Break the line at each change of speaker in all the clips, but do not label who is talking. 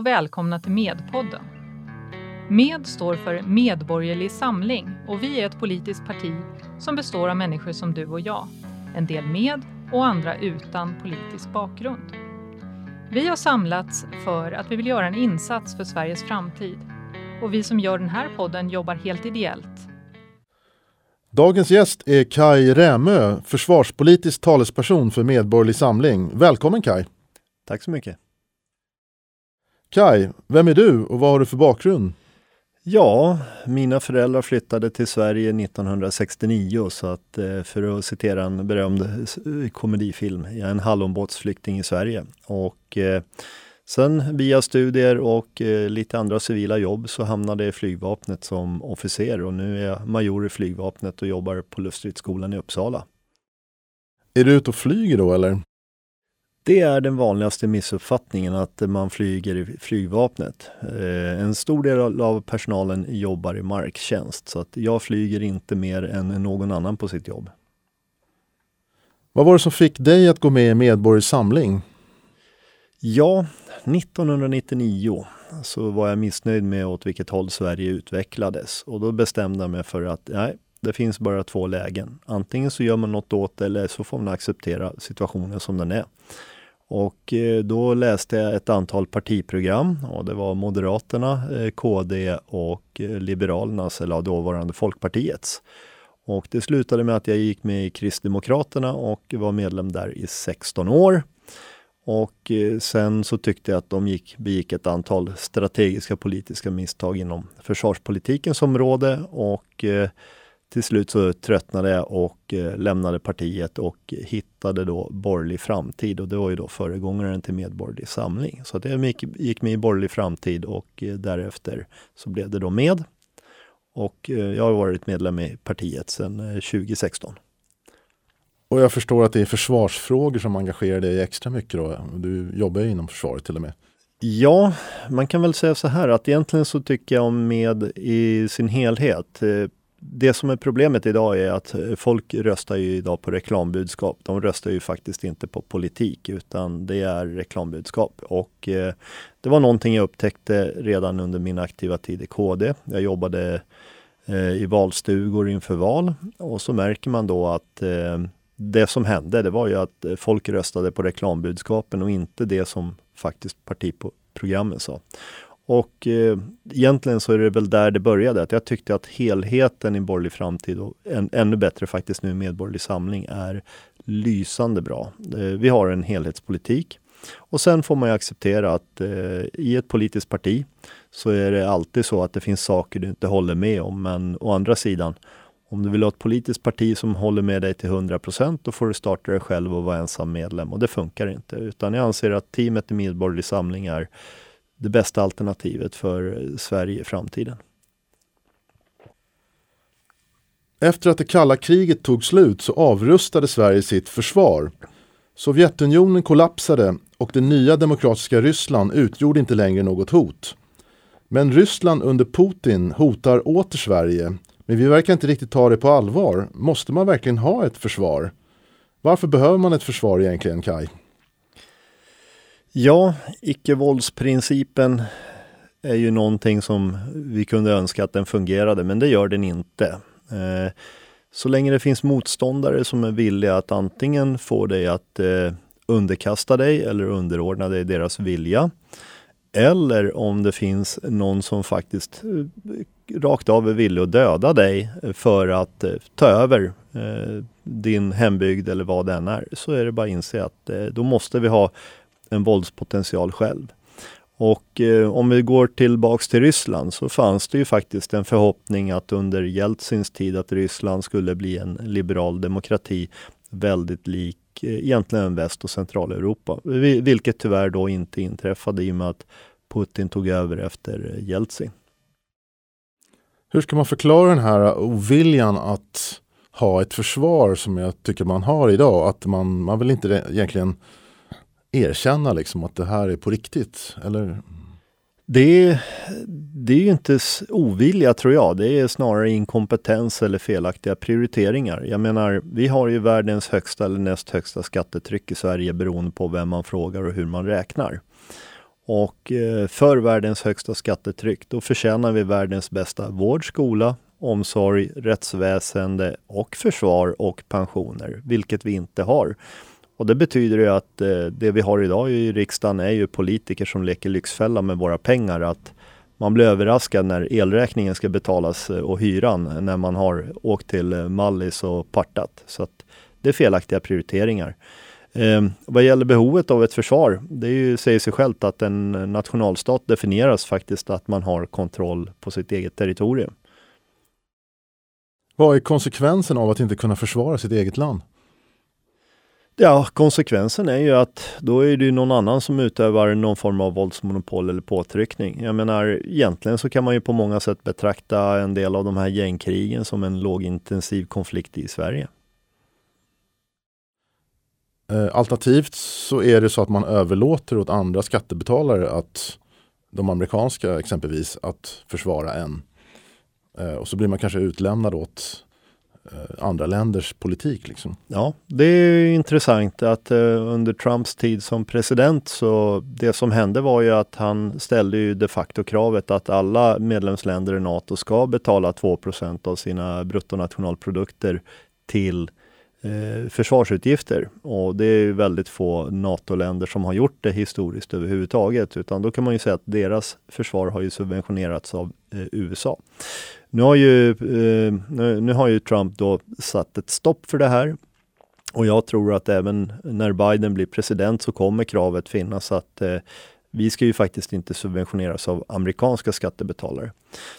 Och välkomna till Medpodden. Med står för Medborgerlig Samling och vi är ett politiskt parti som består av människor som du och jag. En del med och andra utan politisk bakgrund. Vi har samlats för att vi vill göra en insats för Sveriges framtid. Och vi som gör den här podden jobbar helt ideellt.
Dagens gäst är Kai Rämö, försvarspolitisk talesperson för Medborgerlig Samling. Välkommen Kai!
Tack så mycket!
Kai, vem är du och vad har du för bakgrund?
Ja, mina föräldrar flyttade till Sverige 1969 så att eh, för att citera en berömd komedifilm, jag är en hallonbåtsflykting i Sverige. Och eh, sen via studier och eh, lite andra civila jobb så hamnade jag i flygvapnet som officer och nu är jag major i flygvapnet och jobbar på luftstridsskolan i Uppsala.
Är du ute och flyger då eller?
Det är den vanligaste missuppfattningen att man flyger i flygvapnet. Eh, en stor del av personalen jobbar i marktjänst så att jag flyger inte mer än någon annan på sitt jobb.
Vad var det som fick dig att gå med i Medborgerlig Samling?
Ja, 1999 så var jag missnöjd med åt vilket håll Sverige utvecklades och då bestämde jag mig för att nej, det finns bara två lägen. Antingen så gör man något åt det eller så får man acceptera situationen som den är. Och eh, då läste jag ett antal partiprogram och det var Moderaterna, eh, KD och eh, Liberalernas, alltså, eller dåvarande Folkpartiets. Och det slutade med att jag gick med i Kristdemokraterna och var medlem där i 16 år. Och sen så tyckte jag att de gick, begick ett antal strategiska politiska misstag inom försvarspolitikens område och till slut så tröttnade jag och eh, lämnade partiet och hittade då Borgerlig framtid och det var ju då föregångaren till Medborgerlig Samling. Så att jag gick, gick med i Borgerlig framtid och eh, därefter så blev det då med. Och eh, jag har varit medlem i partiet sedan 2016.
Och jag förstår att det är försvarsfrågor som engagerar dig extra mycket då. Du jobbar ju inom försvaret till och med.
Ja, man kan väl säga så här att egentligen så tycker jag om med i sin helhet det som är problemet idag är att eh, folk röstar ju idag på reklambudskap. De röstar ju faktiskt inte på politik utan det är reklambudskap. Och eh, det var någonting jag upptäckte redan under min aktiva tid i KD. Jag jobbade eh, i valstugor inför val och så märker man då att eh, det som hände, det var ju att eh, folk röstade på reklambudskapen och inte det som faktiskt partiprogrammen sa. Och eh, egentligen så är det väl där det började, att jag tyckte att helheten i Borgerlig framtid och en, ännu bättre faktiskt nu Medborgerlig Samling är lysande bra. Eh, vi har en helhetspolitik och sen får man ju acceptera att eh, i ett politiskt parti så är det alltid så att det finns saker du inte håller med om. Men å andra sidan, om du vill ha ett politiskt parti som håller med dig till 100 procent, då får du starta dig själv och vara ensam medlem och det funkar inte. Utan jag anser att teamet i Medborgerlig Samling är det bästa alternativet för Sverige i framtiden.
Efter att det kalla kriget tog slut så avrustade Sverige sitt försvar. Sovjetunionen kollapsade och det nya demokratiska Ryssland utgjorde inte längre något hot. Men Ryssland under Putin hotar åter Sverige. Men vi verkar inte riktigt ta det på allvar. Måste man verkligen ha ett försvar? Varför behöver man ett försvar egentligen, Kai?
Ja, icke-våldsprincipen är ju någonting som vi kunde önska att den fungerade, men det gör den inte. Eh, så länge det finns motståndare som är villiga att antingen få dig att eh, underkasta dig eller underordna dig deras vilja, eller om det finns någon som faktiskt eh, rakt av är villig att döda dig för att ta över din hembygd eller vad den är, så är det bara att inse att då måste vi ha en våldspotential själv. Och eh, om vi går tillbaks till Ryssland så fanns det ju faktiskt en förhoppning att under Jeltsins tid att Ryssland skulle bli en liberal demokrati väldigt lik eh, egentligen Väst och Centraleuropa. Vilket tyvärr då inte inträffade i och med att Putin tog över efter Jeltsin.
Hur ska man förklara den här oviljan att ha ett försvar som jag tycker man har idag? Att man, man vill inte egentligen erkänna liksom att det här är på riktigt? Eller?
Det är, det är ju inte ovilja tror jag. Det är snarare inkompetens eller felaktiga prioriteringar. Jag menar, vi har ju världens högsta eller näst högsta skattetryck i Sverige beroende på vem man frågar och hur man räknar. Och eh, för världens högsta skattetryck, då förtjänar vi världens bästa vård, skola, omsorg, rättsväsende och försvar och pensioner, vilket vi inte har. Och det betyder ju att eh, det vi har idag i riksdagen är ju politiker som leker lyxfälla med våra pengar. Att man blir överraskad när elräkningen ska betalas eh, och hyran när man har åkt till eh, Mallis och partat. Så att det är felaktiga prioriteringar. Eh, vad gäller behovet av ett försvar, det är ju, säger sig självt att en eh, nationalstat definieras faktiskt att man har kontroll på sitt eget territorium.
Vad är konsekvensen av att inte kunna försvara sitt eget land?
Ja, konsekvensen är ju att då är det ju någon annan som utövar någon form av våldsmonopol eller påtryckning. Jag menar, egentligen så kan man ju på många sätt betrakta en del av de här gängkrigen som en lågintensiv konflikt i Sverige.
Eh, alternativt så är det så att man överlåter åt andra skattebetalare att de amerikanska exempelvis att försvara en. Eh, och så blir man kanske utlämnad åt Eh, andra länders politik. Liksom.
Ja, det är intressant att eh, under Trumps tid som president så det som hände var ju att han ställde ju de facto kravet att alla medlemsländer i NATO ska betala 2% av sina bruttonationalprodukter till eh, försvarsutgifter. Och det är väldigt få NATO-länder som har gjort det historiskt överhuvudtaget. Utan då kan man ju säga att deras försvar har ju subventionerats av eh, USA. Nu har, ju, eh, nu, nu har ju Trump då satt ett stopp för det här. Och jag tror att även när Biden blir president så kommer kravet finnas att eh, vi ska ju faktiskt inte subventioneras av amerikanska skattebetalare.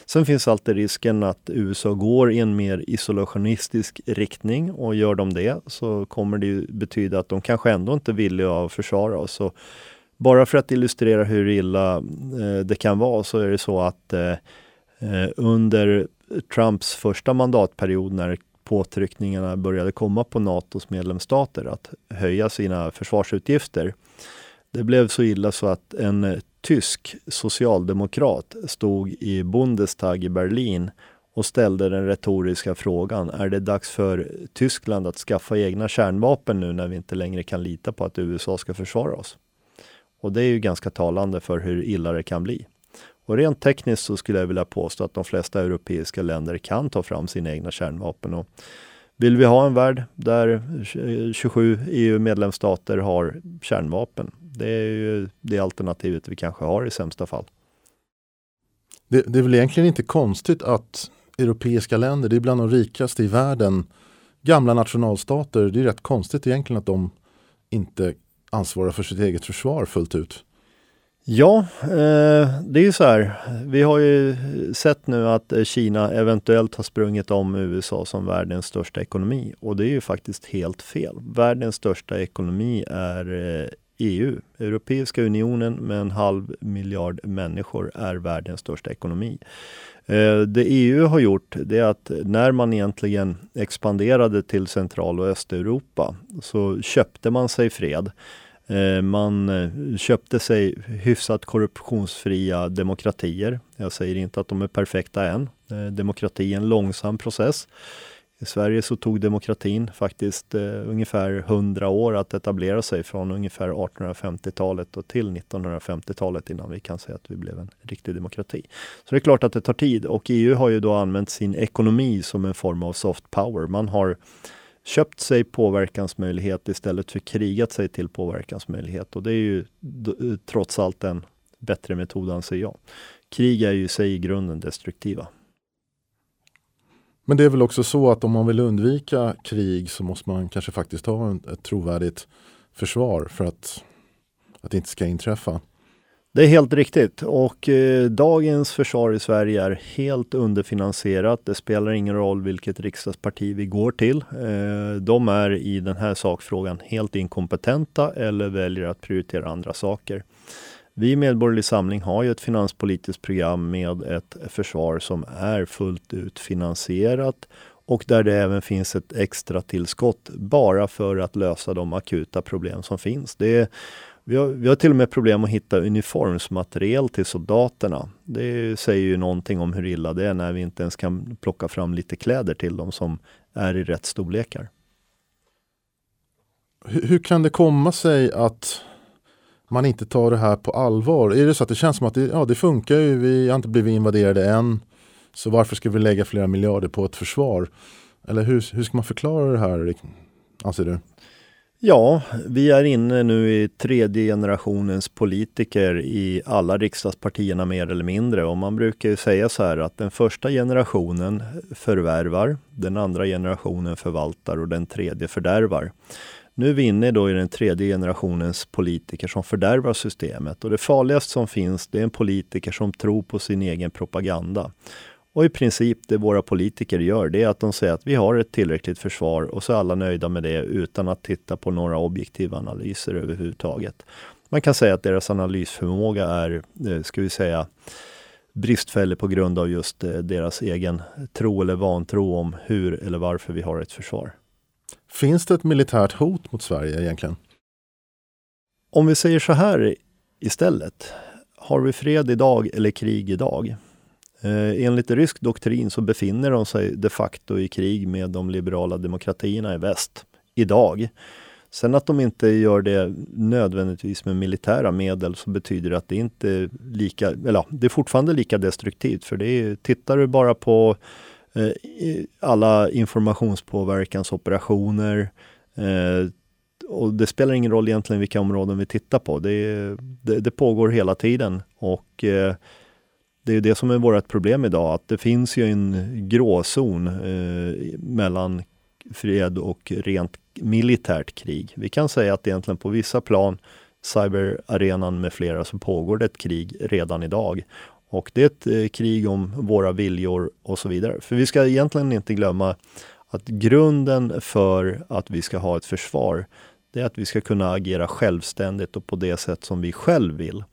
Sen finns alltid risken att USA går i en mer isolationistisk riktning och gör de det så kommer det betyda att de kanske ändå inte vill att försvara oss. Så bara för att illustrera hur illa eh, det kan vara så är det så att eh, eh under Trumps första mandatperiod när påtryckningarna började komma på Natos medlemsstater att höja sina försvarsutgifter det blev så illa så att en eh, tysk socialdemokrat stod i Bundestag i Berlin och ställde den retoriska frågan, är det dags för Tyskland att skaffa egna kärnvapen nu när vi inte längre kan lita på att USA ska försvara oss? Och det är ju ganska talande för hur illa det kan bli. Och rent tekniskt så skulle jag vilja påstå att de flesta europeiska länder kan ta fram sina egna kärnvapen. Och vill vi ha en värld där 27 EU-medlemsstater har kärnvapen? Det är ju det alternativet vi kanske har i sämsta fall.
Det, det är väl egentligen inte konstigt att europeiska länder, det är bland de rikaste i världen, gamla nationalstater, det är rätt konstigt egentligen att de inte ansvarar för sitt eget försvar fullt ut.
Ja, eh, det är ju så här. Vi har ju sett nu att Kina eventuellt har sprungit om USA som världens största ekonomi och det är ju faktiskt helt fel. Världens största ekonomi är EU, Europeiska unionen med en halv miljard människor är världens största ekonomi. Eh, det EU har gjort det är att när man egentligen expanderade till Central och Östeuropa så köpte man sig fred. Eh, man eh, köpte sig hyfsat korruptionsfria demokratier. Jag säger inte att de är perfekta än. Demokrati är en långsam process. I Sverige så tog demokratin faktiskt eh, ungefär 100 år att etablera sig från ungefär 1850-talet och till 1950-talet innan vi kan säga att vi blev en riktig demokrati. Så det är klart att det tar tid och EU har ju då använt sin ekonomi som en form av soft power. Man har köpt sig påverkansmöjlighet istället för krigat sig till påverkansmöjlighet. Och det är ju trots allt en bättre metod anser jag. Krig är ju i sig i grunden destruktiva.
Men det är väl också så att om man vill undvika krig så måste man kanske faktiskt ha ett trovärdigt försvar för att, att det inte ska inträffa.
Det är helt riktigt och eh, dagens försvar i Sverige är helt underfinansierat. Det spelar ingen roll vilket riksdagsparti vi går till. Eh, de är i den här sakfrågan helt inkompetenta eller väljer att prioritera andra saker. Vi i Medborgerlig Samling har ju ett finanspolitiskt program med ett försvar som är fullt ut finansierat och där det även finns ett extra tillskott bara för att lösa de akuta problem som finns. Det är vi har, vi har till och med problem att hitta uniformsmateriel till soldaterna. Det säger ju någonting om hur illa det är när vi inte ens kan plocka fram lite kläder till dem som är i rätt storlekar.
Hur, hur kan det komma sig att man inte tar det här på allvar? Är det så att det känns som att det, ja, det funkar ju, vi har inte blivit invaderade än. Så varför ska vi lägga flera miljarder på ett försvar? Eller hur, hur ska man förklara det här, anser du?
Ja, vi är inne nu i tredje generationens politiker i alla riksdagspartierna mer eller mindre. Och man brukar ju säga så här att den första generationen förvärvar, den andra generationen förvaltar och den tredje fördärvar. Nu är vi inne då i den tredje generationens politiker som fördärvar systemet och det farligaste som finns det är en politiker som tror på sin egen propaganda. Och i princip det våra politiker gör, det är att de säger att vi har ett tillräckligt försvar och så är alla nöjda med det utan att titta på några objektiva analyser överhuvudtaget. Man kan säga att deras analysförmåga är, eh, ska vi säga, bristfällig på grund av just eh, deras egen tro eller vantro om hur eller varför vi har ett försvar.
Finns det ett militärt hot mot Sverige egentligen?
Om vi säger så här istället. Har vi fred idag eller krig idag? Eh, enligt rysk doktrin så befinner de sig de facto i krig med de liberala demokratierna i väst idag. Sen att de inte gör det nödvändigtvis med militära medel så betyder det att det inte är lika, eller det är fortfarande lika destruktivt. För det är, tittar du bara på Eh, alla informationspåverkansoperationer eh, och det spelar ingen roll egentligen vilka områden vi tittar på. Det, det, det pågår hela tiden och eh, det är det som är vårt problem idag, att det finns ju en gråzon mellan fred och rent militärt krig. Vi kan säga att egentligen på vissa plan, cyberarenan med flera, så pågår det ett krig redan idag. Och det är ett eh, krig om våra viljor och så vidare. För vi ska egentligen inte glömma att grunden för att vi ska ha ett försvar, det är att vi ska kunna agera självständigt och på det sätt som vi själv vill.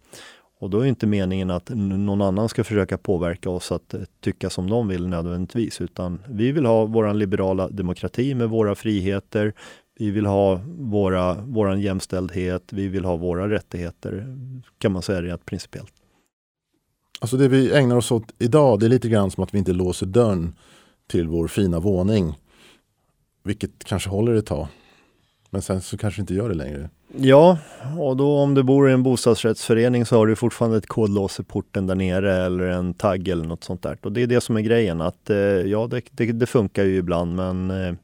Och då är inte meningen att någon annan ska försöka påverka oss att eh, tycka som de vill nödvändigtvis, utan vi vill ha våran liberala demokrati med våra friheter. Vi vill ha våra, våran jämställdhet, vi vill ha våra rättigheter, kan man säga rent principiellt.
Alltså det vi ägnar oss åt idag, det är lite grann som att vi inte låser dörren till vår fina våning. Vilket kanske håller ett tag. Men sen så kanske inte gör det längre.
Ja, och då om du bor i en bostadsrättsförening så har du fortfarande ett kodlås i porten där nere eller en tagg eller något sånt där. Och det är det som är grejen att eh, ja, det, det, det, funkar ju ibland men eh,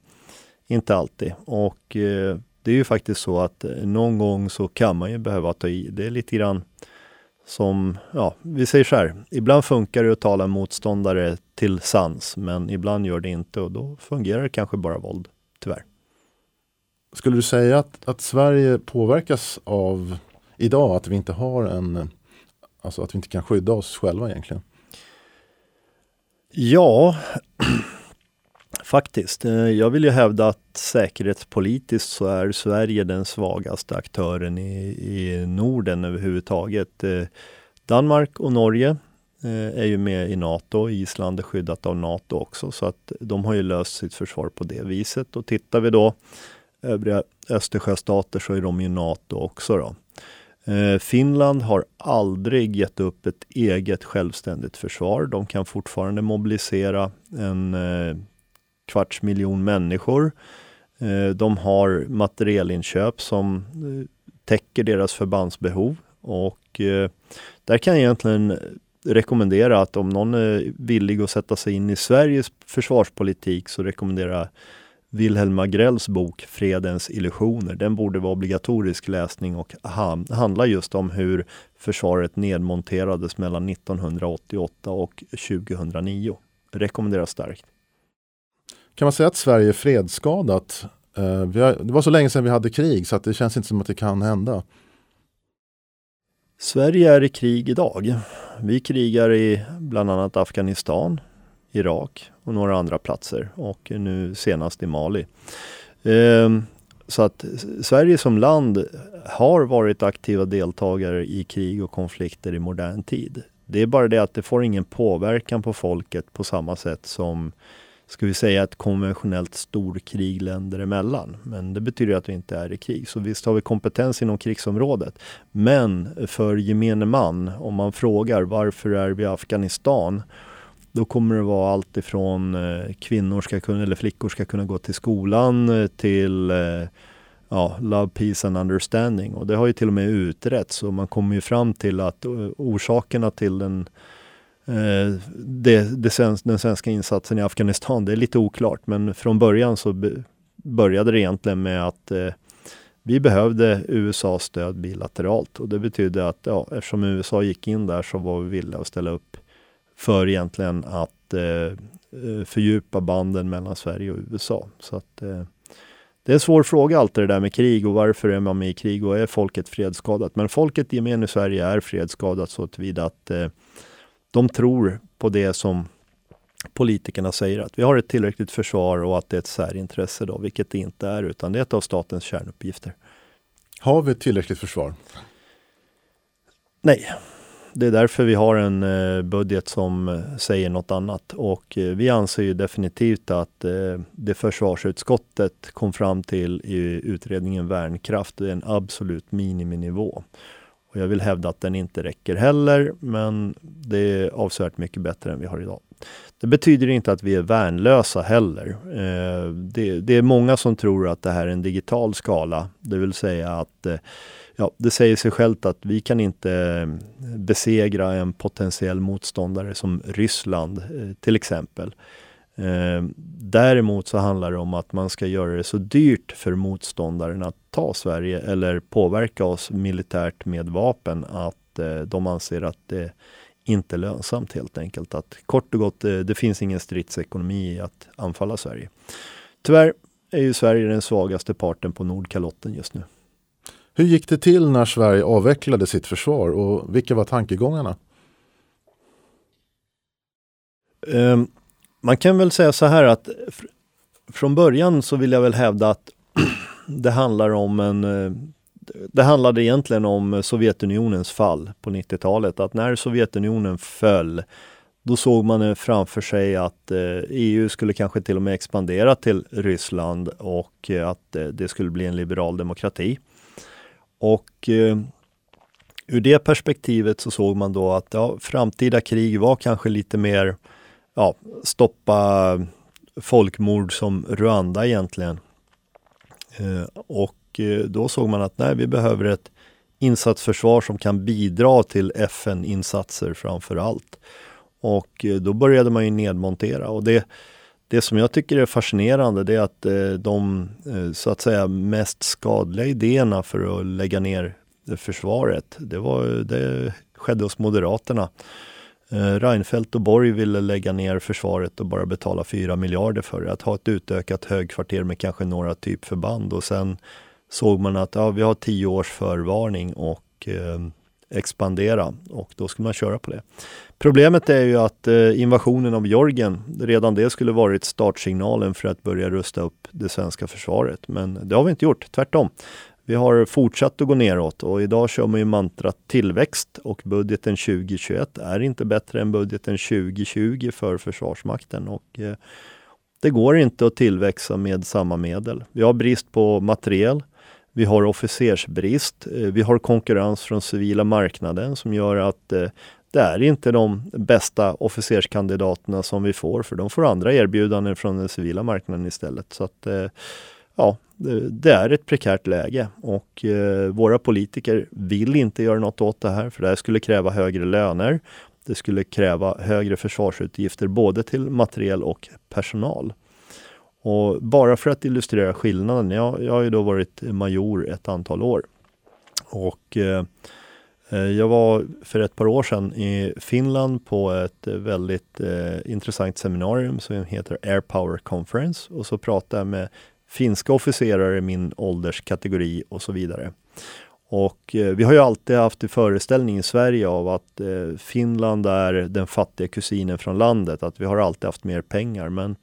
inte alltid. Och eh, det är ju faktiskt så att någon gång så kan man ju behöva ta i. Det är lite grann som, ja, vi säger så här. Ibland funkar det att tala motståndare till sans, men ibland gör det inte och då fungerar det kanske bara våld, tyvärr.
Skulle du säga att, att Sverige påverkas av idag att vi inte har en, alltså att vi inte kan skydda oss själva egentligen?
Ja, faktiskt. Eh, jag vill ju hävda att säkerhetspolitiskt så är Sverige den svagaste aktören i, i Norden överhuvudtaget. Eh, Danmark och Norge eh, är ju med i NATO. Island är skyddat av NATO också, så att de har ju löst sitt försvar på det viset. Och tittar vi då övriga Östersjöstater så är de ju NATO också. Då. Finland har aldrig gett upp ett eget självständigt försvar. De kan fortfarande mobilisera en kvarts miljon människor. Eh, de har materielinköp som eh, täcker deras förbandsbehov och eh, där kan jag egentligen rekommendera att om någon är villig att sätta sig in i Sveriges försvarspolitik så rekommenderar jag Wilhelm Agrells bok Fredens illusioner. Den borde vara obligatorisk läsning och handla just om hur försvaret nedmonterades mellan 1988 och 2009. Rekommenderas starkt.
Kan man säga att Sverige är fredsskadat? Uh, eh, har, det var så länge sedan vi hade krig så att det känns inte som att det kan hända.
Sverige är i krig idag. Vi krigar i bland annat Afghanistan, Irak och några andra platser och nu senast i Mali. Eh, så att Sverige som land har varit aktiva deltagare i krig och konflikter i modern tid. Det är bara det att det får ingen påverkan på folket på samma sätt som ska vi säga ett konventionellt storkrig länder emellan. Men det betyder att vi inte är i krig. Så visst har vi kompetens inom krigsområdet. Men för gemene man, om man frågar varför är vi i Afghanistan? Då kommer det vara allt ifrån eh, kvinnor ska kunna, eller flickor ska kunna gå till skolan eh, till eh, ja, Love, Peace and Understanding. Och det har ju till och med utretts och man kommer ju fram till att orsakerna till den Eh, det, det, den svenska insatsen i Afghanistan, det är lite oklart, men från början så började det egentligen med att eh, vi behövde USAs stöd bilateralt och det betydde att ja, eftersom USA gick in där så var vi villiga att ställa upp för egentligen att eh, eh fördjupa banden mellan Sverige och USA. Så att, eh, det är en svår fråga allt det där med krig och varför är man med i krig och är folket fredsskadat? Men folket i gemen i Sverige är fredsskadat så tillvida att eh, de tror på det som politikerna säger att vi har ett tillräckligt försvar och att det är ett särintresse då, vilket det inte är, utan det är ett av statens kärnuppgifter.
Har vi ett tillräckligt försvar?
Nej, det är därför vi har en eh, budget som eh, säger något annat och eh, vi anser ju definitivt att det försvarsutskottet kom fram till i utredningen Värnkraft är en absolut miniminivå. Och jag vill hävda att den inte räcker heller, men det är avsevärt mycket bättre än vi har idag. Det betyder inte att vi är värnlösa heller. Eh, det, det, är många som tror att det här är en digital skala, det vill säga att eh, ja, det säger sig självt att vi kan inte eh, besegra en potentiell motståndare som Ryssland till exempel. Eh, däremot så handlar det om att man ska göra det så dyrt för motståndaren att ta Sverige eller påverka oss militärt med vapen att eh, de anser att det inte är lönsamt helt enkelt. Att kort och gott, eh, det finns ingen stridsekonomi i att anfalla Sverige. Tyvärr är ju Sverige den svagaste parten på Nordkalotten just nu.
Hur gick det till när Sverige avvecklade sitt försvar och vilka var tankegångarna?
Um, man kan väl säga så här att från början så vill jag väl hävda att det handlar om en eh, det handlade egentligen om Sovjetunionens fall på 90-talet. Att när Sovjetunionen föll, då såg man framför sig att eh, EU skulle kanske till och med expandera till Ryssland och eh, att det skulle bli en liberal demokrati. Och ur det perspektivet så såg man då att ja, framtida krig var kanske lite mer ja, stoppa folkmord som Rwanda egentligen. Eh, och eh, då såg man att nej, vi behöver ett insatsförsvar som kan bidra till FN-insatser framför allt. Och eh, då började man ju nedmontera och det, det som jag tycker är fascinerande det är att de så att säga mest skadliga idéerna för att lägga ner försvaret, det, var, det skedde hos Moderaterna. Eh, Reinfeldt och Borg ville lägga ner försvaret och bara betala 4 miljarder för det. Att ha ett utökat högkvarter med kanske några typförband och sen såg man att ja, vi har 10 års förvarning och eh, expandera och då skulle man köra på det. Problemet är ju att eh, invasionen av Georgien, redan det skulle varit startsignalen för att börja rusta upp det svenska försvaret. Men det har vi inte gjort, tvärtom. Vi har fortsatt att gå neråt och idag kör man ju mantrat tillväxt och budgeten 2021 är inte bättre än budgeten 2020 för Försvarsmakten. Och, eh, det går inte att tillväxa med samma medel. Vi har brist på materiel. Vi har officersbrist. Eh, vi har konkurrens från civila marknaden som gör att eh, det är inte de bästa officerskandidaterna som vi får, för de får andra erbjudanden från den civila marknaden istället. Så att, eh, ja, det är ett prekärt läge och eh, våra politiker vill inte göra något åt det här för det här skulle kräva högre löner. Det skulle kräva högre försvarsutgifter både till materiel och personal. Och bara för att illustrera skillnaden, jag, jag har ju då varit major ett antal år. Och eh, eh jag var för ett par år sedan i Finland på ett väldigt eh, intressant seminarium som heter Air Power Conference och så pratade jag med finska officerare i min ålderskategori och så vidare. Och eh, vi har ju alltid haft en föreställning i Sverige av att eh, Finland är den fattiga kusinen från landet, att vi har alltid haft mer pengar. Men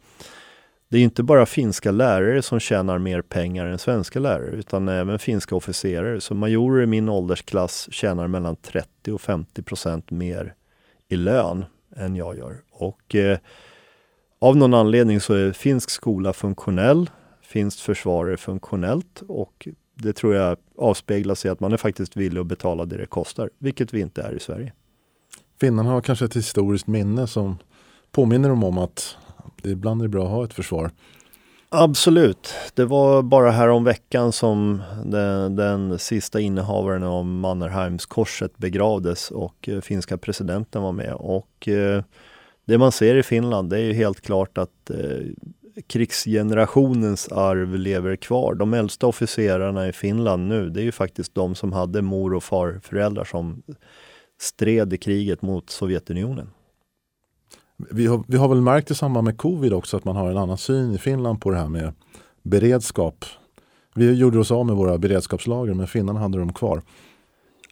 det är inte bara finska lärare som tjänar mer pengar än svenska lärare, utan även finska officerare. Så majorer i min åldersklass tjänar mellan 30 och 50 procent mer i lön än jag gör. Och eh, av någon anledning så är finsk skola funktionell finskt försvar är funktionellt och det tror jag avspeglas i att man är faktiskt villig att betala det det kostar, vilket vi inte är i Sverige.
Finnarna har kanske ett historiskt minne som påminner dem om att det ibland är bra att ha ett försvar.
Absolut. Det var bara här om veckan som den, den sista innehavaren av Mannerheimskorset begravdes och eh, finska presidenten var med. Och eh, det man ser i Finland det är ju helt klart att eh, krigsgenerationens arv lever kvar. De äldsta officerarna i Finland nu, det är ju faktiskt de som hade mor och farföräldrar som stred i kriget mot Sovjetunionen.
Vi har, vi har väl märkt i samband med covid också att man har en annan syn i Finland på det här med beredskap. Vi gjorde oss av med våra beredskapslager men finnarna hade dem kvar.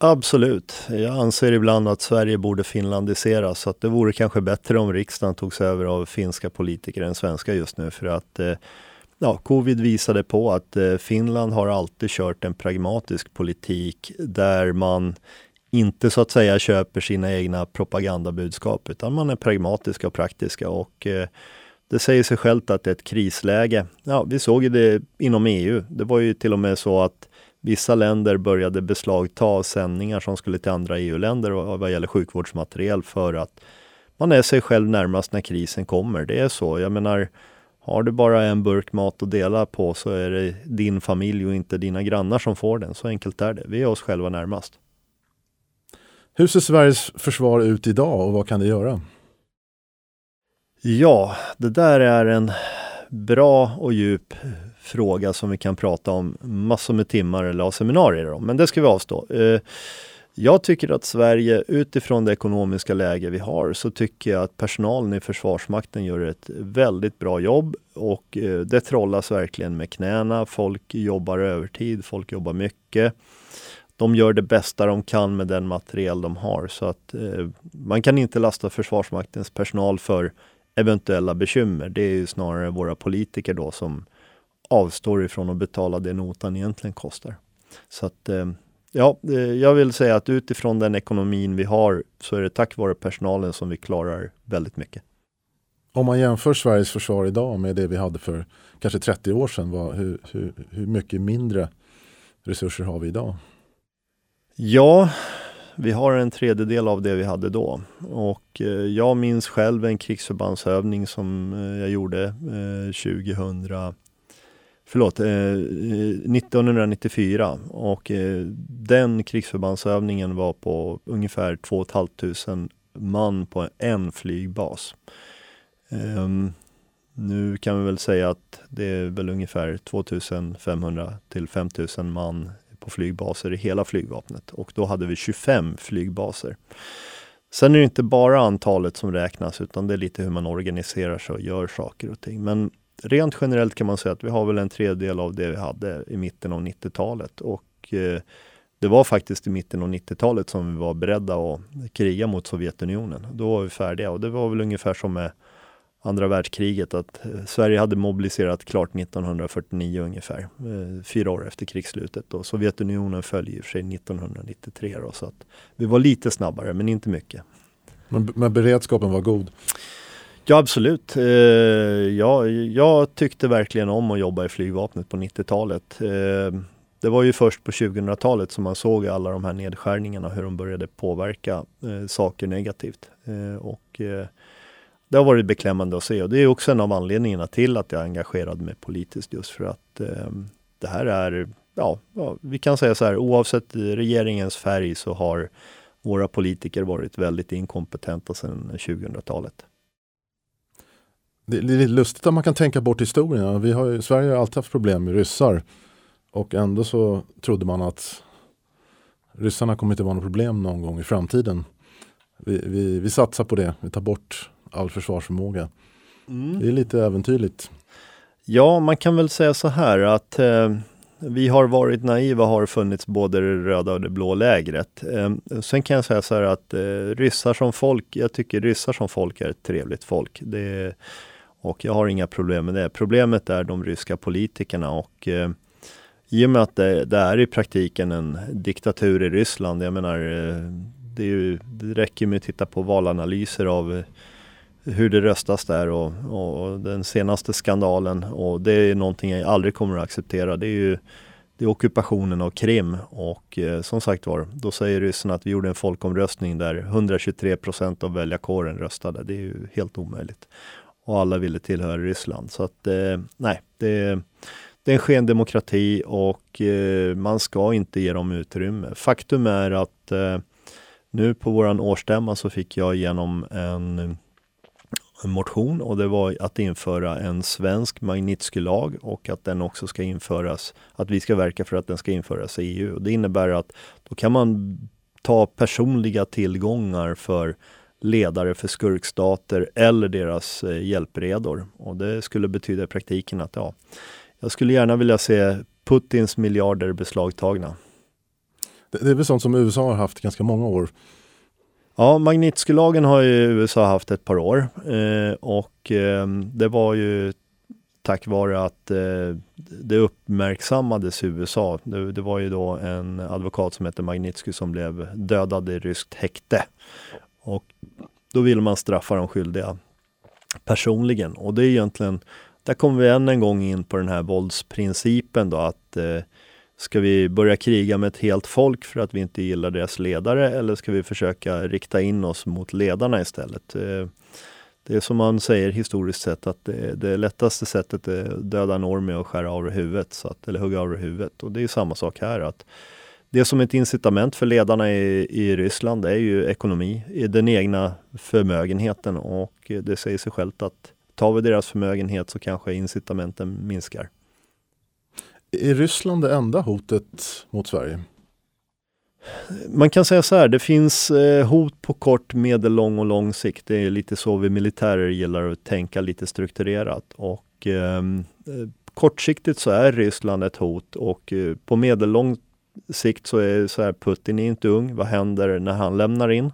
Absolut. Jag anser ibland att Sverige borde finlandiseras så att det vore kanske bättre om riksdagen togs över av finska politiker än svenska just nu för att eh, ja, covid visade på att eh, Finland har alltid kört en pragmatisk politik där man inte så att säga köper sina egna propagandabudskap utan man är pragmatiska och praktiska och eh, det säger sig självt att det är ett krisläge. Ja, vi såg ju det inom EU. Det var ju till och med så att vissa länder började beslagta sändningar som skulle till andra EU-länder vad gäller sjukvårdsmateriel för att man är sig själv närmast när krisen kommer. Det är så. Jag menar, har du bara en burk mat att dela på så är det din familj och inte dina grannar som får den. Så enkelt är det. Vi är oss själva närmast.
Hur ser Sveriges försvar ut idag och vad kan det göra?
Ja, det där är en bra och djup fråga som vi kan prata om massor med timmar eller ha seminarier om, men det ska vi avstå. Eh, jag tycker att Sverige utifrån det ekonomiska läge vi har så tycker jag att personalen i Försvarsmakten gör ett väldigt bra jobb och eh, det trollas verkligen med knäna. Folk jobbar övertid, folk jobbar mycket de gör det bästa de kan med den materiel de har. Så att eh, man kan inte lasta Försvarsmaktens personal för eventuella bekymmer. Det är ju snarare våra politiker då som avstår ifrån att betala det notan egentligen kostar. Så att eh, ja, eh, jag vill säga att utifrån den ekonomin vi har så är det tack vare personalen som vi klarar väldigt mycket.
Om man jämför Sveriges försvar idag med det vi hade för kanske 30 år sedan, vad, hur, hur, hur mycket mindre resurser har vi idag?
Ja, vi har en tredjedel av det vi hade då. Och eh, jag minns själv en krigsförbandsövning som eh, jag gjorde eh, 2000 Förlåt, eh, 1994 och eh, den krigsförbandsövningen var på ungefär 2 500 man på en flygbas. Ehm, nu kan vi väl säga att det är väl ungefär 2500 till 5000 man på flygbaser i hela flygvapnet och då hade vi 25 flygbaser. Sen är det inte bara antalet som räknas utan det är lite hur man organiserar sig och gör saker och ting. Men rent generellt kan man säga att vi har väl en tredjedel av det vi hade i mitten av 90-talet och eh, det var faktiskt i mitten av 90-talet som vi var beredda att kriga mot Sovjetunionen. Då var vi färdiga och det var väl ungefär som med andra världskriget att eh, Sverige hade mobiliserat klart 1949 ungefär, eh, fyra år efter krigsslutet och Sovjetunionen föll i och för sig 1993 då, så att vi var lite snabbare men inte mycket.
Men, men beredskapen var god?
Ja absolut. Eh, jag, jag tyckte verkligen om att jobba i flygvapnet på 90-talet. Eh, det var ju först på 2000-talet som man såg alla de här nedskärningarna, hur de började påverka saker negativt. Och det har varit beklämmande att se och det är också en av anledningarna till att jag är engagerad mig politiskt just för att eh, det här är, ja, ja, vi kan säga så här, oavsett regeringens färg så har våra politiker varit väldigt inkompetenta sedan 2000-talet.
Det är lite lustigt att man kan tänka bort historien. Vi har ju, Sverige har alltid haft problem med ryssar och ändå så trodde man att ryssarna kommer inte vara något problem någon gång i framtiden. Vi, vi, vi satsar på det, vi tar bort all försvarsförmåga. Mm. Det är lite äventyrligt.
Ja, man kan väl säga så här att eh, vi har varit naiva, har funnits både det röda och det blå lägret. Eh, sen kan jag säga så här att eh, ryssar som folk, jag tycker ryssar som folk är ett trevligt folk. Det, och jag har inga problem med det. Problemet är de ryska politikerna och eh, i och med att det, det, är i praktiken en diktatur i Ryssland, jag menar eh, det, ju, det räcker med att titta på valanalyser av hur det röstas där och, och, den senaste skandalen och det är någonting jag aldrig kommer att acceptera. Det är ju det är ockupationen av Krim och eh, som sagt var, då säger ryssarna att vi gjorde en folkomröstning där 123 procent av väljarkåren röstade. Det är ju helt omöjligt. och alla ville tillhöra Ryssland. Så att eh, nej, det, det är en skendemokrati och eh, man ska inte ge dem utrymme. Faktum är att eh, nu på våran årsstämma så fick jag igenom en, en motion och det var att införa en svensk Magnitsky-lag och att den också ska införas, att vi ska verka för att den ska införas i EU. Och det innebär att då kan man ta personliga tillgångar för ledare för skurkstater eller deras eh, hjälpredor. Och det skulle betyda i praktiken att ja, jag skulle gärna vilja se Putins miljarder beslagtagna.
Det är väl sånt som USA har haft ganska många år.
Ja, Magnitskijlagen har ju USA haft ett par år eh, och eh, det var ju tack vare att eh, det uppmärksammades i USA. Det, det, var ju då en advokat som hette Magnitsky som blev dödad i ryskt häkte. Och då ville man straffa de skyldiga personligen och det är egentligen, där kommer vi än en gång in på den här våldsprincipen då att eh, Ska vi börja kriga med ett helt folk för att vi inte gillar deras ledare eller ska vi försöka rikta in oss mot ledarna istället? Eh, det är som man säger historiskt sett att det, det lättaste sättet är att döda en orm med att skära av huvudet, så att, eller hugga av huvudet. Och det är samma sak här. att det som är ett incitament för ledarna i, i Ryssland är ju ekonomi, den egna förmögenheten och det säger sig självt att tar vi deras förmögenhet så kanske incitamenten minskar.
Är Ryssland det enda hotet mot Sverige?
Man kan säga så här, det finns eh, hot på kort, medellång och lång sikt. Det är lite så vi militärer gillar att tänka lite strukturerat. Och, ehm, eh, kortsiktigt så är Ryssland ett hot och eh, på medellång sikt så är så här, Putin är inte ung. Vad händer när han lämnar in?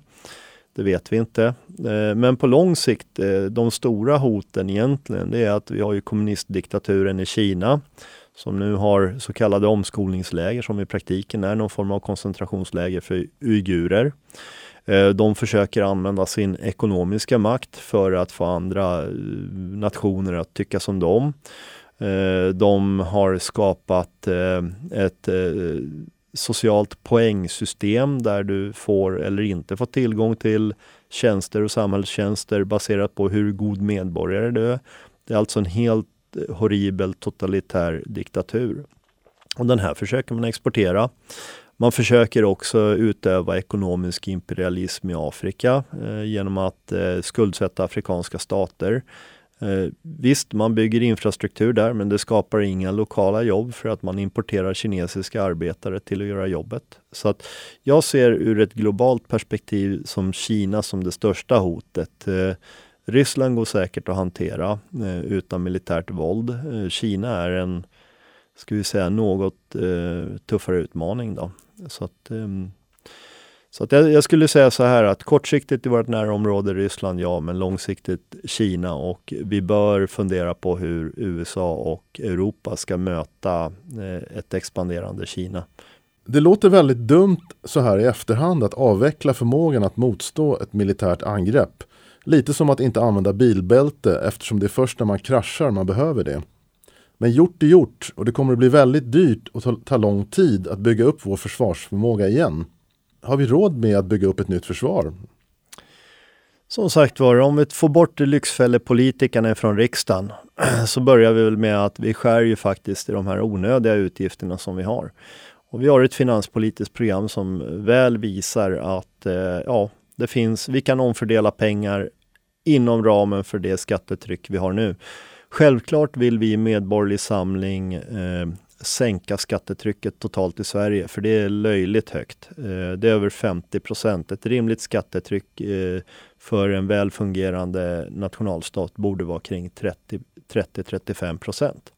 Det vet vi inte. Eh, men på lång sikt, eh, de stora hoten egentligen, det är att vi har ju kommunistdiktaturen i Kina som nu har så kallade omskolningsläger som i praktiken är någon form av koncentrationsläger för uigurer. Eh, de försöker använda sin ekonomiska makt för att få andra eh, nationer att tycka som dem. Eh, de har skapat ett socialt poängsystem där du får eller inte får tillgång till tjänster och samhällstjänster baserat på hur god medborgare du är. Det är alltså en helt Eh, horribel totalitär diktatur. Och den här försöker man exportera. Man försöker också utöva ekonomisk imperialism i Afrika eh, genom att eh, skuldsätta afrikanska stater. Eh, visst, man bygger infrastruktur där, men det skapar inga lokala jobb för att man importerar kinesiska arbetare till att göra jobbet. Så att jag ser ur ett globalt perspektiv som Kina som det största hotet. Eh, Ryssland går säkert att hantera eh, utan militärt våld. Eh, Kina är en, ska vi säga, något eh, tuffare utmaning då. Så att, ehm, så att jag, jag, skulle säga så här att kortsiktigt i vårt närområde Ryssland, ja, men långsiktigt Kina och vi bör fundera på hur USA och Europa ska möta eh, ett expanderande Kina.
Det låter väldigt dumt så här i efterhand att avveckla förmågan att motstå ett militärt angrepp. Lite som att inte använda bilbälte eftersom det är först när man kraschar man behöver det. Men gjort är gjort och det kommer att bli väldigt dyrt och ta, lång tid att bygga upp vår försvarsförmåga igen. Har vi råd med att bygga upp ett nytt försvar?
Som sagt var, om vi får bort lyxfällepolitikerna från riksdagen så börjar vi väl med att vi skär ju faktiskt i de här onödiga utgifterna som vi har. Och vi har ett finanspolitiskt program som väl visar att eh, ja, det finns, vi kan omfördela pengar inom ramen för det skattetryck vi har nu. Självklart vill vi i Medborgerlig Samling eh, sänka skattetrycket totalt i Sverige, för det är löjligt högt. Eh, det är över 50 procent. Ett rimligt skattetryck eh, för en väl fungerande nationalstat borde vara kring 30-35 procent.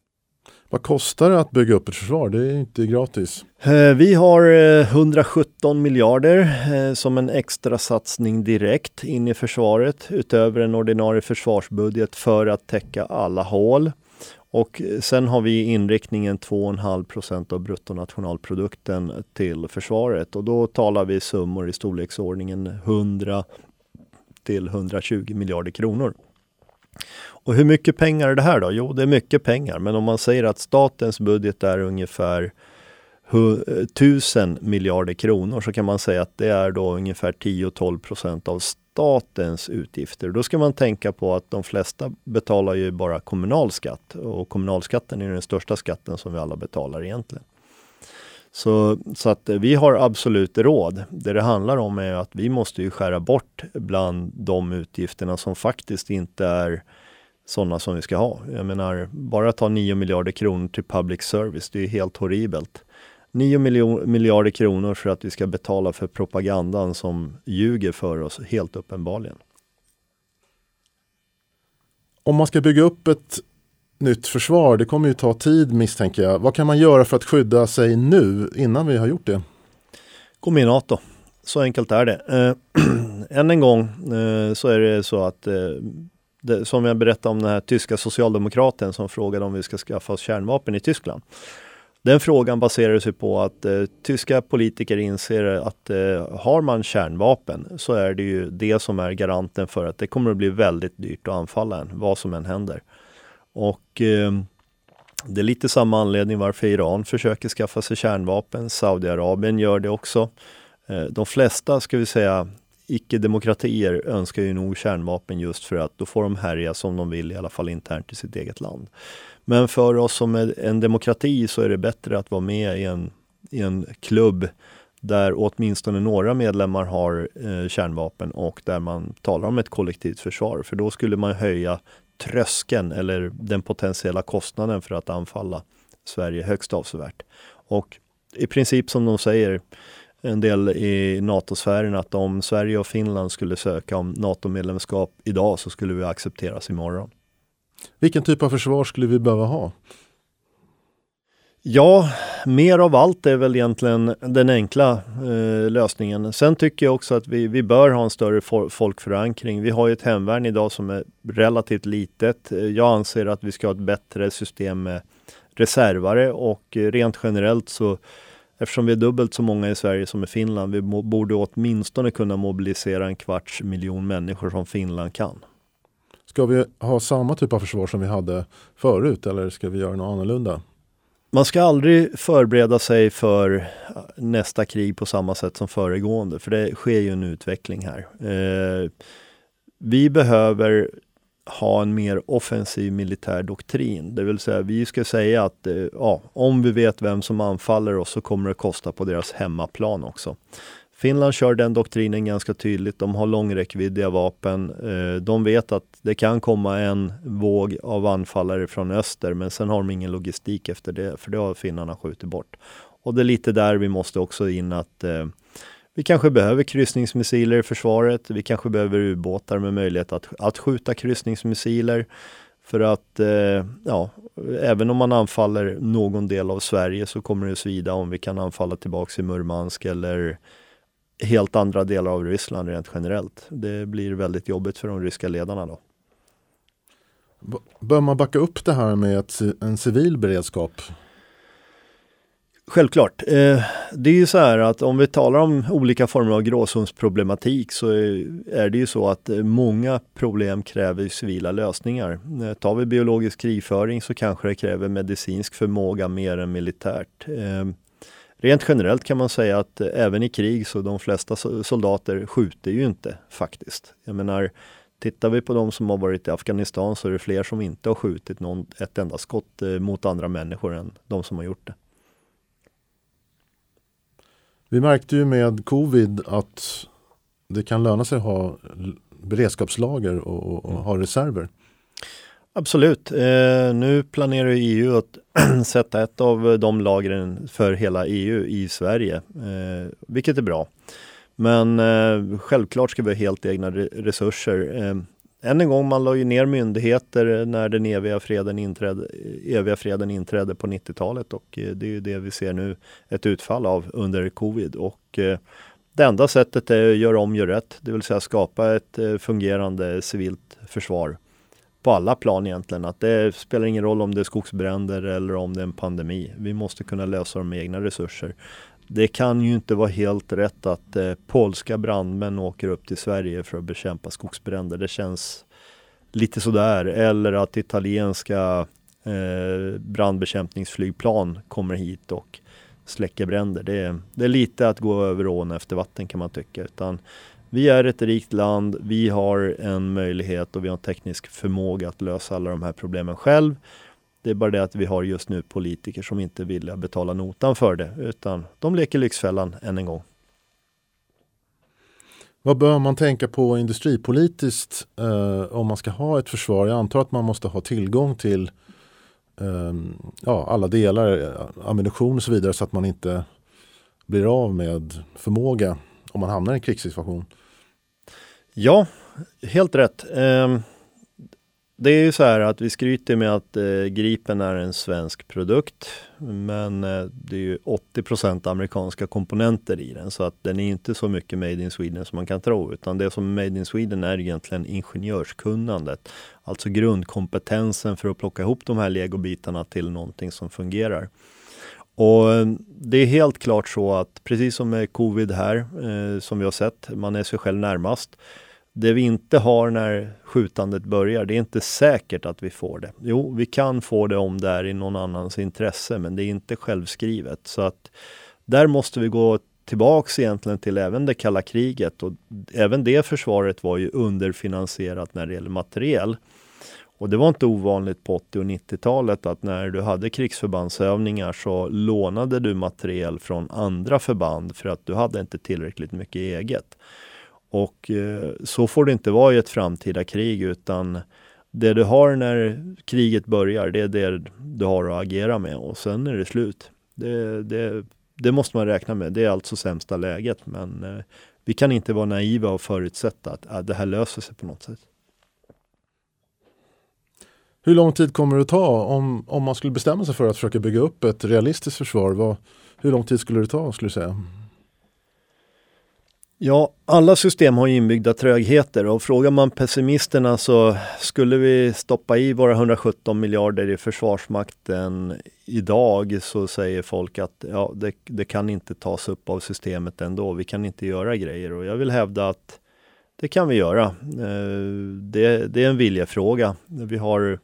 Vad kostar det att bygga upp ett försvar? Det är inte gratis.
Eh, vi har eh, 117 miljarder eh, som en extra satsning direkt in i försvaret utöver en ordinarie försvarsbudget för att täcka alla hål. Och sen har vi inriktningen 2,5 procent av bruttonationalprodukten till försvaret och då talar vi summor i storleksordningen 100 till 120 miljarder kronor. Och hur mycket pengar är det här då? Jo, det är mycket pengar, men om man säger att statens budget är ungefär 1000 miljarder kronor så kan man säga att det är då ungefär 10-12 procent av statens utgifter. Då ska man tänka på att de flesta betalar ju bara kommunalskatt och kommunalskatten är den största skatten som vi alla betalar egentligen. Så, så att vi har absolut råd. Det det handlar om är att vi måste ju skära bort bland de utgifterna som faktiskt inte är sådana som vi ska ha. Jag menar, bara ta 9 miljarder kronor till public service, det är helt horribelt. 9 miljarder kronor för att vi ska betala för propagandan som ljuger för oss helt uppenbarligen.
Om man ska bygga upp ett nytt försvar, det kommer ju ta tid misstänker jag. Vad kan man göra för att skydda sig nu innan vi har gjort det?
Gå med i NATO. Så enkelt är det. Eh, än en gång eh, så är det så att eh, det, som jag berättade om den här tyska socialdemokraten som frågade om vi ska skaffa oss kärnvapen i Tyskland. Den frågan baserar sig på att eh, tyska politiker inser att eh, har man kärnvapen så är det ju det som är garanten för att det kommer att bli väldigt dyrt att anfalla en, vad som än händer. Och eh, det är lite samma anledning varför Iran försöker skaffa sig kärnvapen. Saudiarabien gör det också. Eh, de flesta, ska vi säga, icke-demokratier önskar ju nog kärnvapen just för att då får de härja som de vill, i alla fall internt i sitt eget land. Men för oss som är en demokrati så är det bättre att vara med i en, i en klubb där åtminstone några medlemmar har eh, kärnvapen och där man talar om ett kollektivt försvar. För då skulle man höja tröskeln eller den potentiella kostnaden för att anfalla Sverige högst avsevärt. Och i princip som de säger, en del i NATO-sfären att om Sverige och Finland skulle söka om NATO-medlemskap idag så skulle vi accepteras imorgon.
Vilken typ av försvar skulle vi behöva ha?
Ja, mer av allt är väl egentligen den enkla eh, lösningen. Sen tycker jag också att vi, vi bör ha en större folkförankring. Vi har ju ett hemvärn idag som är relativt litet. Jag anser att vi ska ha ett bättre system med reservare och rent generellt så Eftersom vi är dubbelt så många i Sverige som i Finland, vi borde åtminstone kunna mobilisera en kvarts miljon människor som Finland kan.
Ska vi ha samma typ av försvar som vi hade förut eller ska vi göra något annorlunda?
Man ska aldrig förbereda sig för nästa krig på samma sätt som föregående, för det sker ju en utveckling här. Eh, vi behöver ha en mer offensiv militär doktrin. Det vill säga vi ska säga att eh, ja, om vi vet vem som anfaller oss så kommer det kosta på deras hemmaplan också. Finland kör den doktrinen ganska tydligt. De har långräckviddiga vapen. Eh, de vet att det kan komma en våg av anfallare från öster, men sen har de ingen logistik efter det, för det har finnarna skjutit bort. Och det är lite där vi måste också in att eh, vi kanske behöver kryssningsmissiler i försvaret. Vi kanske behöver ubåtar med möjlighet att, att skjuta kryssningsmissiler. För att, eh, ja, även om man anfaller någon del av Sverige så kommer det svida om vi kan anfalla tillbaks i Murmansk eller helt andra delar av Ryssland rent generellt. Det blir väldigt jobbigt för de ryska ledarna då.
Bör man backa upp det här med ett, en civil beredskap?
Självklart. Eh, det är ju så här att om vi talar om olika former av gråzonsproblematik så är det ju så att eh, många problem kräver civila lösningar. Eh, tar vi biologisk krigföring så kanske det kräver medicinsk förmåga mer än militärt. Rent generellt kan man säga att även i krig så de flesta soldater skjuter ju inte faktiskt. Jag menar, tittar vi på de som har varit i Afghanistan så är det fler som inte har skjutit någon, ett enda skott mot andra människor än de som har gjort det.
Vi märkte ju med covid att det kan löna sig att ha beredskapslager och, och, och ha reserver.
Absolut. Eh, nu planerar EU att sätta ett av de lagren för hela EU i Sverige, eh, vilket är bra. Men eh, självklart ska vi ha helt egna resurser. Än en gång, man la ju ner myndigheter när den eviga freden inträdde, eviga freden inträdde på 90-talet och eh, det är ju det vi ser nu ett utfall av under covid. Och eh, det enda sättet är att göra om, gör rätt, det vill säga skapa ett eh, fungerande civilt försvar på alla plan egentligen. Att det spelar ingen roll om det är skogsbränder eller om det är en pandemi. Vi måste kunna lösa dem med egna resurser. Det kan ju inte vara helt rätt att eh, polska brandmän åker upp till Sverige för att bekämpa skogsbränder. Det känns lite sådär. Eller att italienska eh, brandbekämpningsflygplan kommer hit och släcker bränder. Det är, det är lite att gå över ån efter vatten kan man tycka. Utan Vi är ett rikt land, vi har en möjlighet och vi har en teknisk förmåga att lösa alla de här problemen själv. Det är bara det att vi har just nu politiker som inte vill betala notan för det, utan de leker Lyxfällan än en gång.
Vad bör man tänka på industripolitiskt eh, om man ska ha ett försvar? Jag antar att man måste ha tillgång till eh, ja, alla delar, eh, ammunition och så vidare så att man inte blir av med förmåga om man hamnar i en krigssituation.
Ja, helt rätt. Eh, det är ju så här att vi skryter med att eh, Gripen är en svensk produkt. Men eh, det är ju 80% amerikanska komponenter i den så att den är inte så mycket made in Sweden som man kan tro. Utan det som är made in Sweden är egentligen ingenjörskunnandet. Alltså grundkompetensen för att plocka ihop de här legobitarna till någonting som fungerar. Och eh, det är helt klart så att precis som med covid här eh, som vi har sett, man är sig själv närmast. Det vi inte har när skjutandet börjar, det är inte säkert att vi får det. Jo, vi kan få det om det är i någon annans intresse, men det är inte självskrivet. Så att där måste vi gå tillbaks egentligen till även det kalla kriget och även det försvaret var ju underfinansierat när det gäller materiel. Och det var inte ovanligt på 80 och 90-talet att när du hade krigsförbandsövningar så lånade du materiel från andra förband för att du hade inte tillräckligt mycket eget. Och eh, så får det inte vara i ett framtida krig utan det du har när kriget börjar, det är det du har att agera med och sen är det slut. Det, det, det måste man räkna med. Det är alltså sämsta läget men eh, vi kan inte vara naiva och förutsätta att det här löser sig på något sätt.
Hur lång tid kommer det att ta om, om man skulle bestämma sig för att försöka bygga upp ett realistiskt försvar? Vad, hur lång tid skulle det ta skulle du säga?
Ja, alla system har inbyggda trögheter och frågar man pessimisterna så skulle vi stoppa i våra 117 miljarder i Försvarsmakten idag så säger folk att ja, det, det, kan inte tas upp av systemet ändå. Vi kan inte göra grejer och jag vill hävda att det kan vi göra. Eh, det, det är en viljefråga. Vi har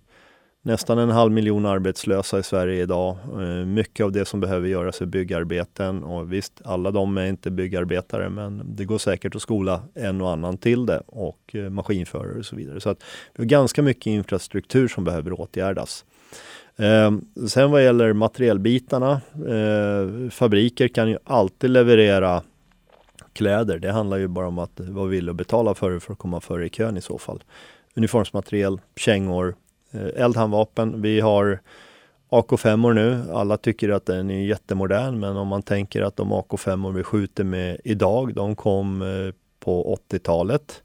nästan en halv miljon arbetslösa i Sverige idag. Eh, mycket av det som behöver göras är byggarbeten och visst, alla de är inte byggarbetare men det går säkert att skola en och annan till det och eh, maskinförare och så vidare. Så att vi har ganska mycket infrastruktur som behöver åtgärdas. Eh, sen vad gäller materielbitarna, eh, fabriker kan ju alltid leverera kläder. Det handlar ju bara om att vara villig att betala för det för att komma före i kön i så fall. Uniformsmateriel, kängor, Eh, eldhandvapen. Vi har AK5 nu. Alla tycker att den är jättemodern, men om man tänker att de AK5 vi skjuter med idag, de kom eh, på 80-talet.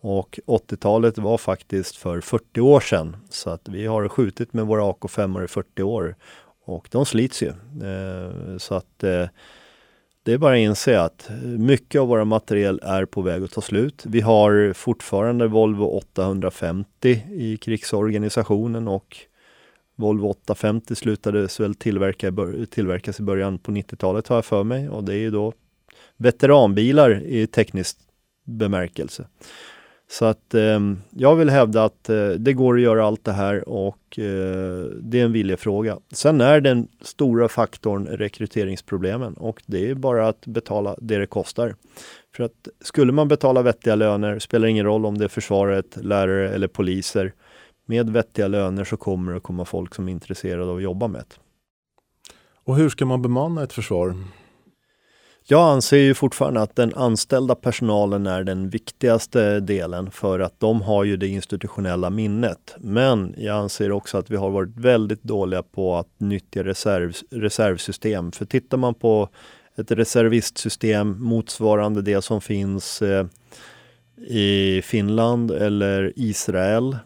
Och 80-talet var faktiskt för 40 år sedan. Så att vi har skjutit med våra AK5 i 40 år. Och de slits ju. Eh, så att det är bara att inse att mycket av våra materiel är på väg att ta slut. Vi har fortfarande Volvo 850 i krigsorganisationen och Volvo 850 slutade väl tillverka, tillverkas i början på 90-talet har jag för mig och det är ju då veteranbilar i teknisk bemärkelse. Så att eh, jag vill hävda att eh, det går att göra allt det här och eh, det är en viljefråga. Sen är den stora faktorn rekryteringsproblemen och det är bara att betala det det kostar. För att skulle man betala vettiga löner, spelar ingen roll om det är försvaret, lärare eller poliser. Med vettiga löner så kommer det komma folk som är intresserade av att jobba med det.
Och hur ska man bemanna ett försvar?
Jag anser ju fortfarande att den anställda personalen är den viktigaste delen för att de har ju det institutionella minnet. Men jag anser också att vi har varit väldigt dåliga på att nyttja reserv, reservsystem. För tittar man på ett reservistsystem motsvarande det som finns eh, i Finland eller Israel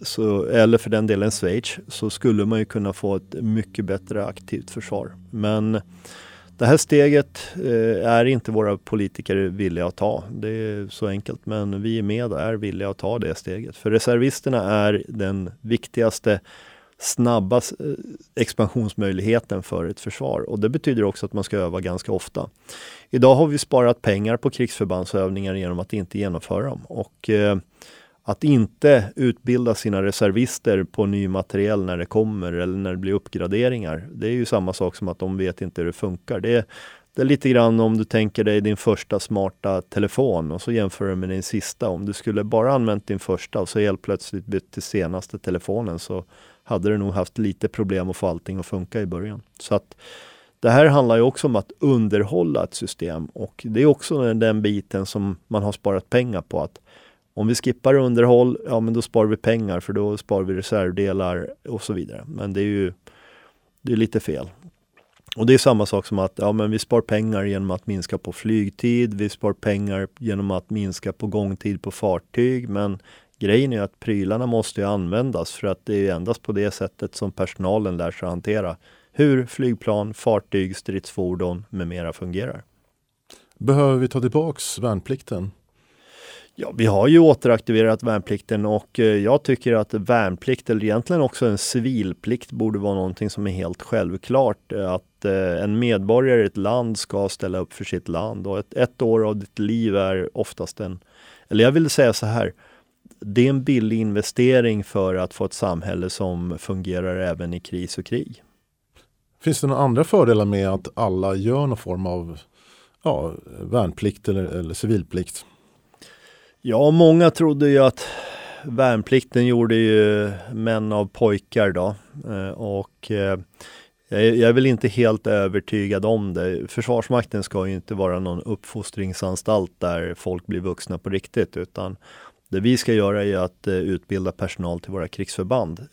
så, eller för den delen Schweiz så skulle man ju kunna få ett mycket bättre aktivt försvar. Men det här steget eh, är inte våra politiker villiga att ta. Det är så enkelt, men vi är med och är villiga att ta det steget. För reservisterna är den viktigaste snabba eh, expansionsmöjligheten för ett försvar och det betyder också att man ska öva ganska ofta. Idag har vi sparat pengar på krigsförbandsövningar genom att inte genomföra dem och eh, att inte utbilda sina reservister på ny materiel när det kommer eller när det blir uppgraderingar. Det är ju samma sak som att de vet inte hur det funkar. Det, det är lite grann om du tänker dig din första smarta telefon och så jämför du med din sista. Om du skulle bara använt din första och så helt plötsligt bytt till senaste telefonen så hade du nog haft lite problem att få allting att funka i början. Så att det här handlar ju också om att underhålla ett system och det är också den biten som man har sparat pengar på. att om vi skippar underhåll, ja men då sparar vi pengar för då sparar vi reservdelar och så vidare. Men det är ju det är lite fel. Och det är samma sak som att ja, men vi spar pengar genom att minska på flygtid, vi spar pengar genom att minska på gångtid på fartyg. Men grejen är att prylarna måste användas för att det är endast på det sättet som personalen lär sig hantera hur flygplan, fartyg, stridsfordon med mera fungerar.
Behöver vi ta tillbaks värnplikten?
Ja, vi har ju återaktiverat värnplikten och eh, jag tycker att värnplikt, eller egentligen också en civilplikt, borde vara någonting som är helt självklart. Att eh, en medborgare i ett land ska ställa upp för sitt land och ett, ett år av ditt liv är oftast en, eller jag vill säga så här, det är en billig investering för att få ett samhälle som fungerar även i kris och krig.
Finns det några andra fördelar med att alla gör någon form av ja, värnplikt eller, eller civilplikt?
Ja, många trodde ju att värnplikten gjorde ju män av pojkar då. Eh, och eh, jag är väl inte helt övertygad om det. Försvarsmakten ska ju inte vara någon uppfostringsanstalt där folk blir vuxna på riktigt, utan det vi ska göra är att eh, utbilda personal till våra krigsförband.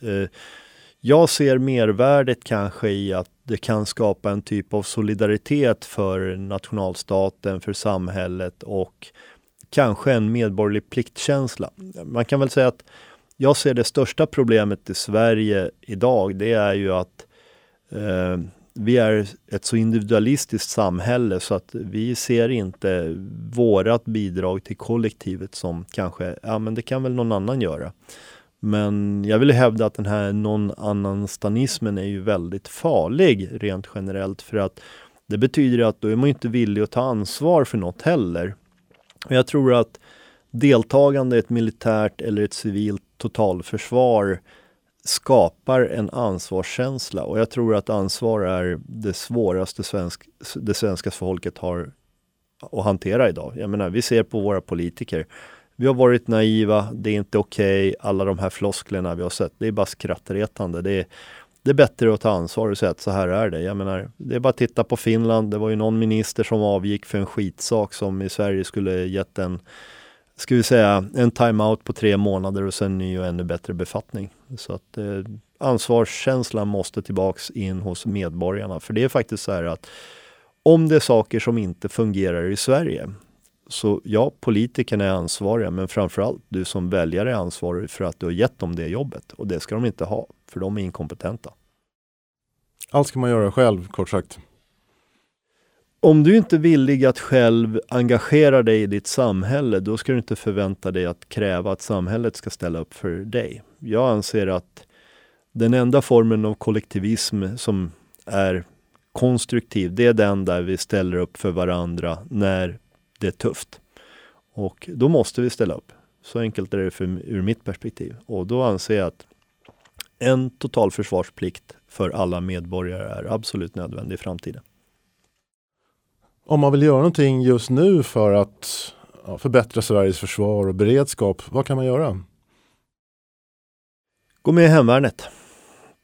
Jag ser mervärdet kanske i att det kan skapa en typ av solidaritet för nationalstaten, för samhället och kanske en medborgerlig pliktkänsla. Man kan väl säga att jag ser det största problemet i Sverige idag, det är ju att eh, vi är ett så individualistiskt samhälle så att vi ser inte vårat bidrag till kollektivet som kanske, ja men det kan väl någon annan göra. Men jag vill hävda att den här någon annanstanismen är ju väldigt farlig rent generellt för att det betyder att då är man inte villig att ta ansvar för något heller. Och jag tror att deltagande i ett militärt eller ett civilt totalförsvar skapar en ansvarskänsla och jag tror att ansvar är det svåraste svensk, det svenska folket har att hantera idag. Jag menar, vi ser på våra politiker. Vi har varit naiva, det är inte okej, okay, alla de här flosklerna vi har sett, det är bara skrattretande. Det är, det är bättre att ta ansvar och säga att så här är det. Jag menar, det är bara att titta på Finland. Det var ju någon minister som avgick för en skitsak som i Sverige skulle gett en, ska vi säga, en timeout på tre månader och sen ny och ännu bättre befattning. Så att eh, ansvarskänslan måste tillbaks in hos medborgarna. För det är faktiskt så här att om det är saker som inte fungerar i Sverige, så ja, politikerna är ansvariga, men framförallt du som väljare är ansvarig för att du har gett dem det jobbet. Och det ska de inte ha, för de är inkompetenta.
Allt ska man göra själv, kort sagt.
Om du inte är villig att själv engagera dig i ditt samhälle, då ska du inte förvänta dig att kräva att samhället ska ställa upp för dig. Jag anser att den enda formen av kollektivism som är konstruktiv, det är den där vi ställer upp för varandra när det är tufft. Och då måste vi ställa upp. Så enkelt är det för, ur mitt perspektiv. Och då anser jag att en totalförsvarsplikt för alla medborgare är absolut nödvändig i framtiden.
Om man vill göra någonting just nu för att förbättra Sveriges försvar och beredskap, vad kan man göra?
Gå med i Hemvärnet.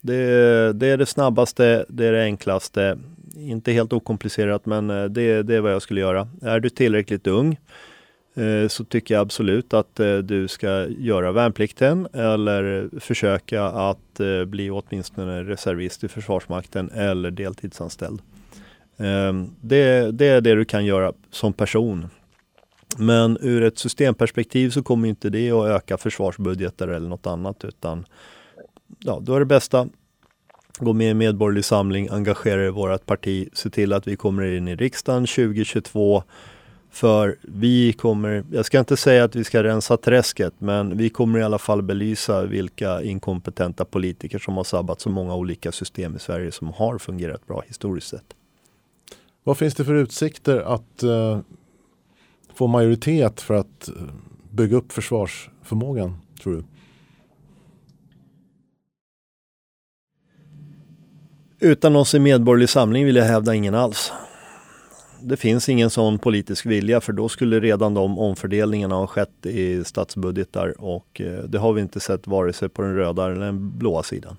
Det, det, är det snabbaste, det är det enklaste. Inte helt okomplicerat, men eh, det, det är vad jag skulle göra. Är du tillräckligt ung Eh, så tycker jag absolut att eh, du ska göra värnplikten eller försöka att eh, bli åtminstone reservist i Försvarsmakten eller deltidsanställd. Ehm, det, det är det du kan göra som person. Men ur ett systemperspektiv så kommer inte det att öka försvarsbudgetar eller något annat utan ja, då är det bästa gå med i Medborgerlig Samling, engagera er i vårt parti, se till att vi kommer in i riksdagen 2022 för vi kommer, jag ska inte säga att vi ska rensa träsket, men vi kommer i alla fall belysa vilka inkompetenta politiker som har sabbat så många olika system i Sverige som har fungerat bra historiskt sett.
Vad finns det för utsikter att uh, få majoritet för att uh, bygga upp försvarsförmågan, tror du?
Utan oss i Medborgerlig Samling vill jag hävda ingen alls. Det finns ingen sån politisk vilja för då skulle redan de omfördelningarna ha skett i statsbudgetar och eh, det har vi inte sett vare sig på den röda eller den blåa sidan.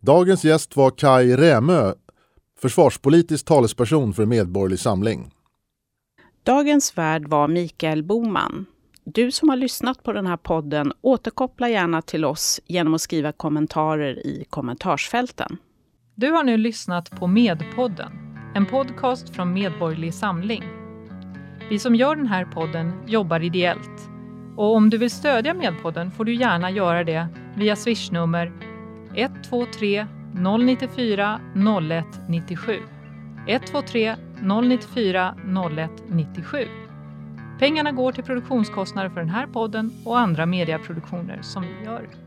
Dagens gäst var Kai Rämö, försvarspolitisk talesperson för Medborgerlig Samling.
Dagens värd var Mikael Boman. Du som har lyssnat på den här podden, återkoppla gärna till oss genom att skriva kommentarer i kommentarsfälten.
Du har nu lyssnat på Medpodden, en podcast från Medborgerlig Samling. Vi som gör den här podden jobbar ideellt. Och om du vill stödja Medpodden får du gärna göra det via swishnummer 123 094 0197. 123 094 0197. Pengarna går till produktionskostnader för den här podden och andra mediaproduktioner som vi gör.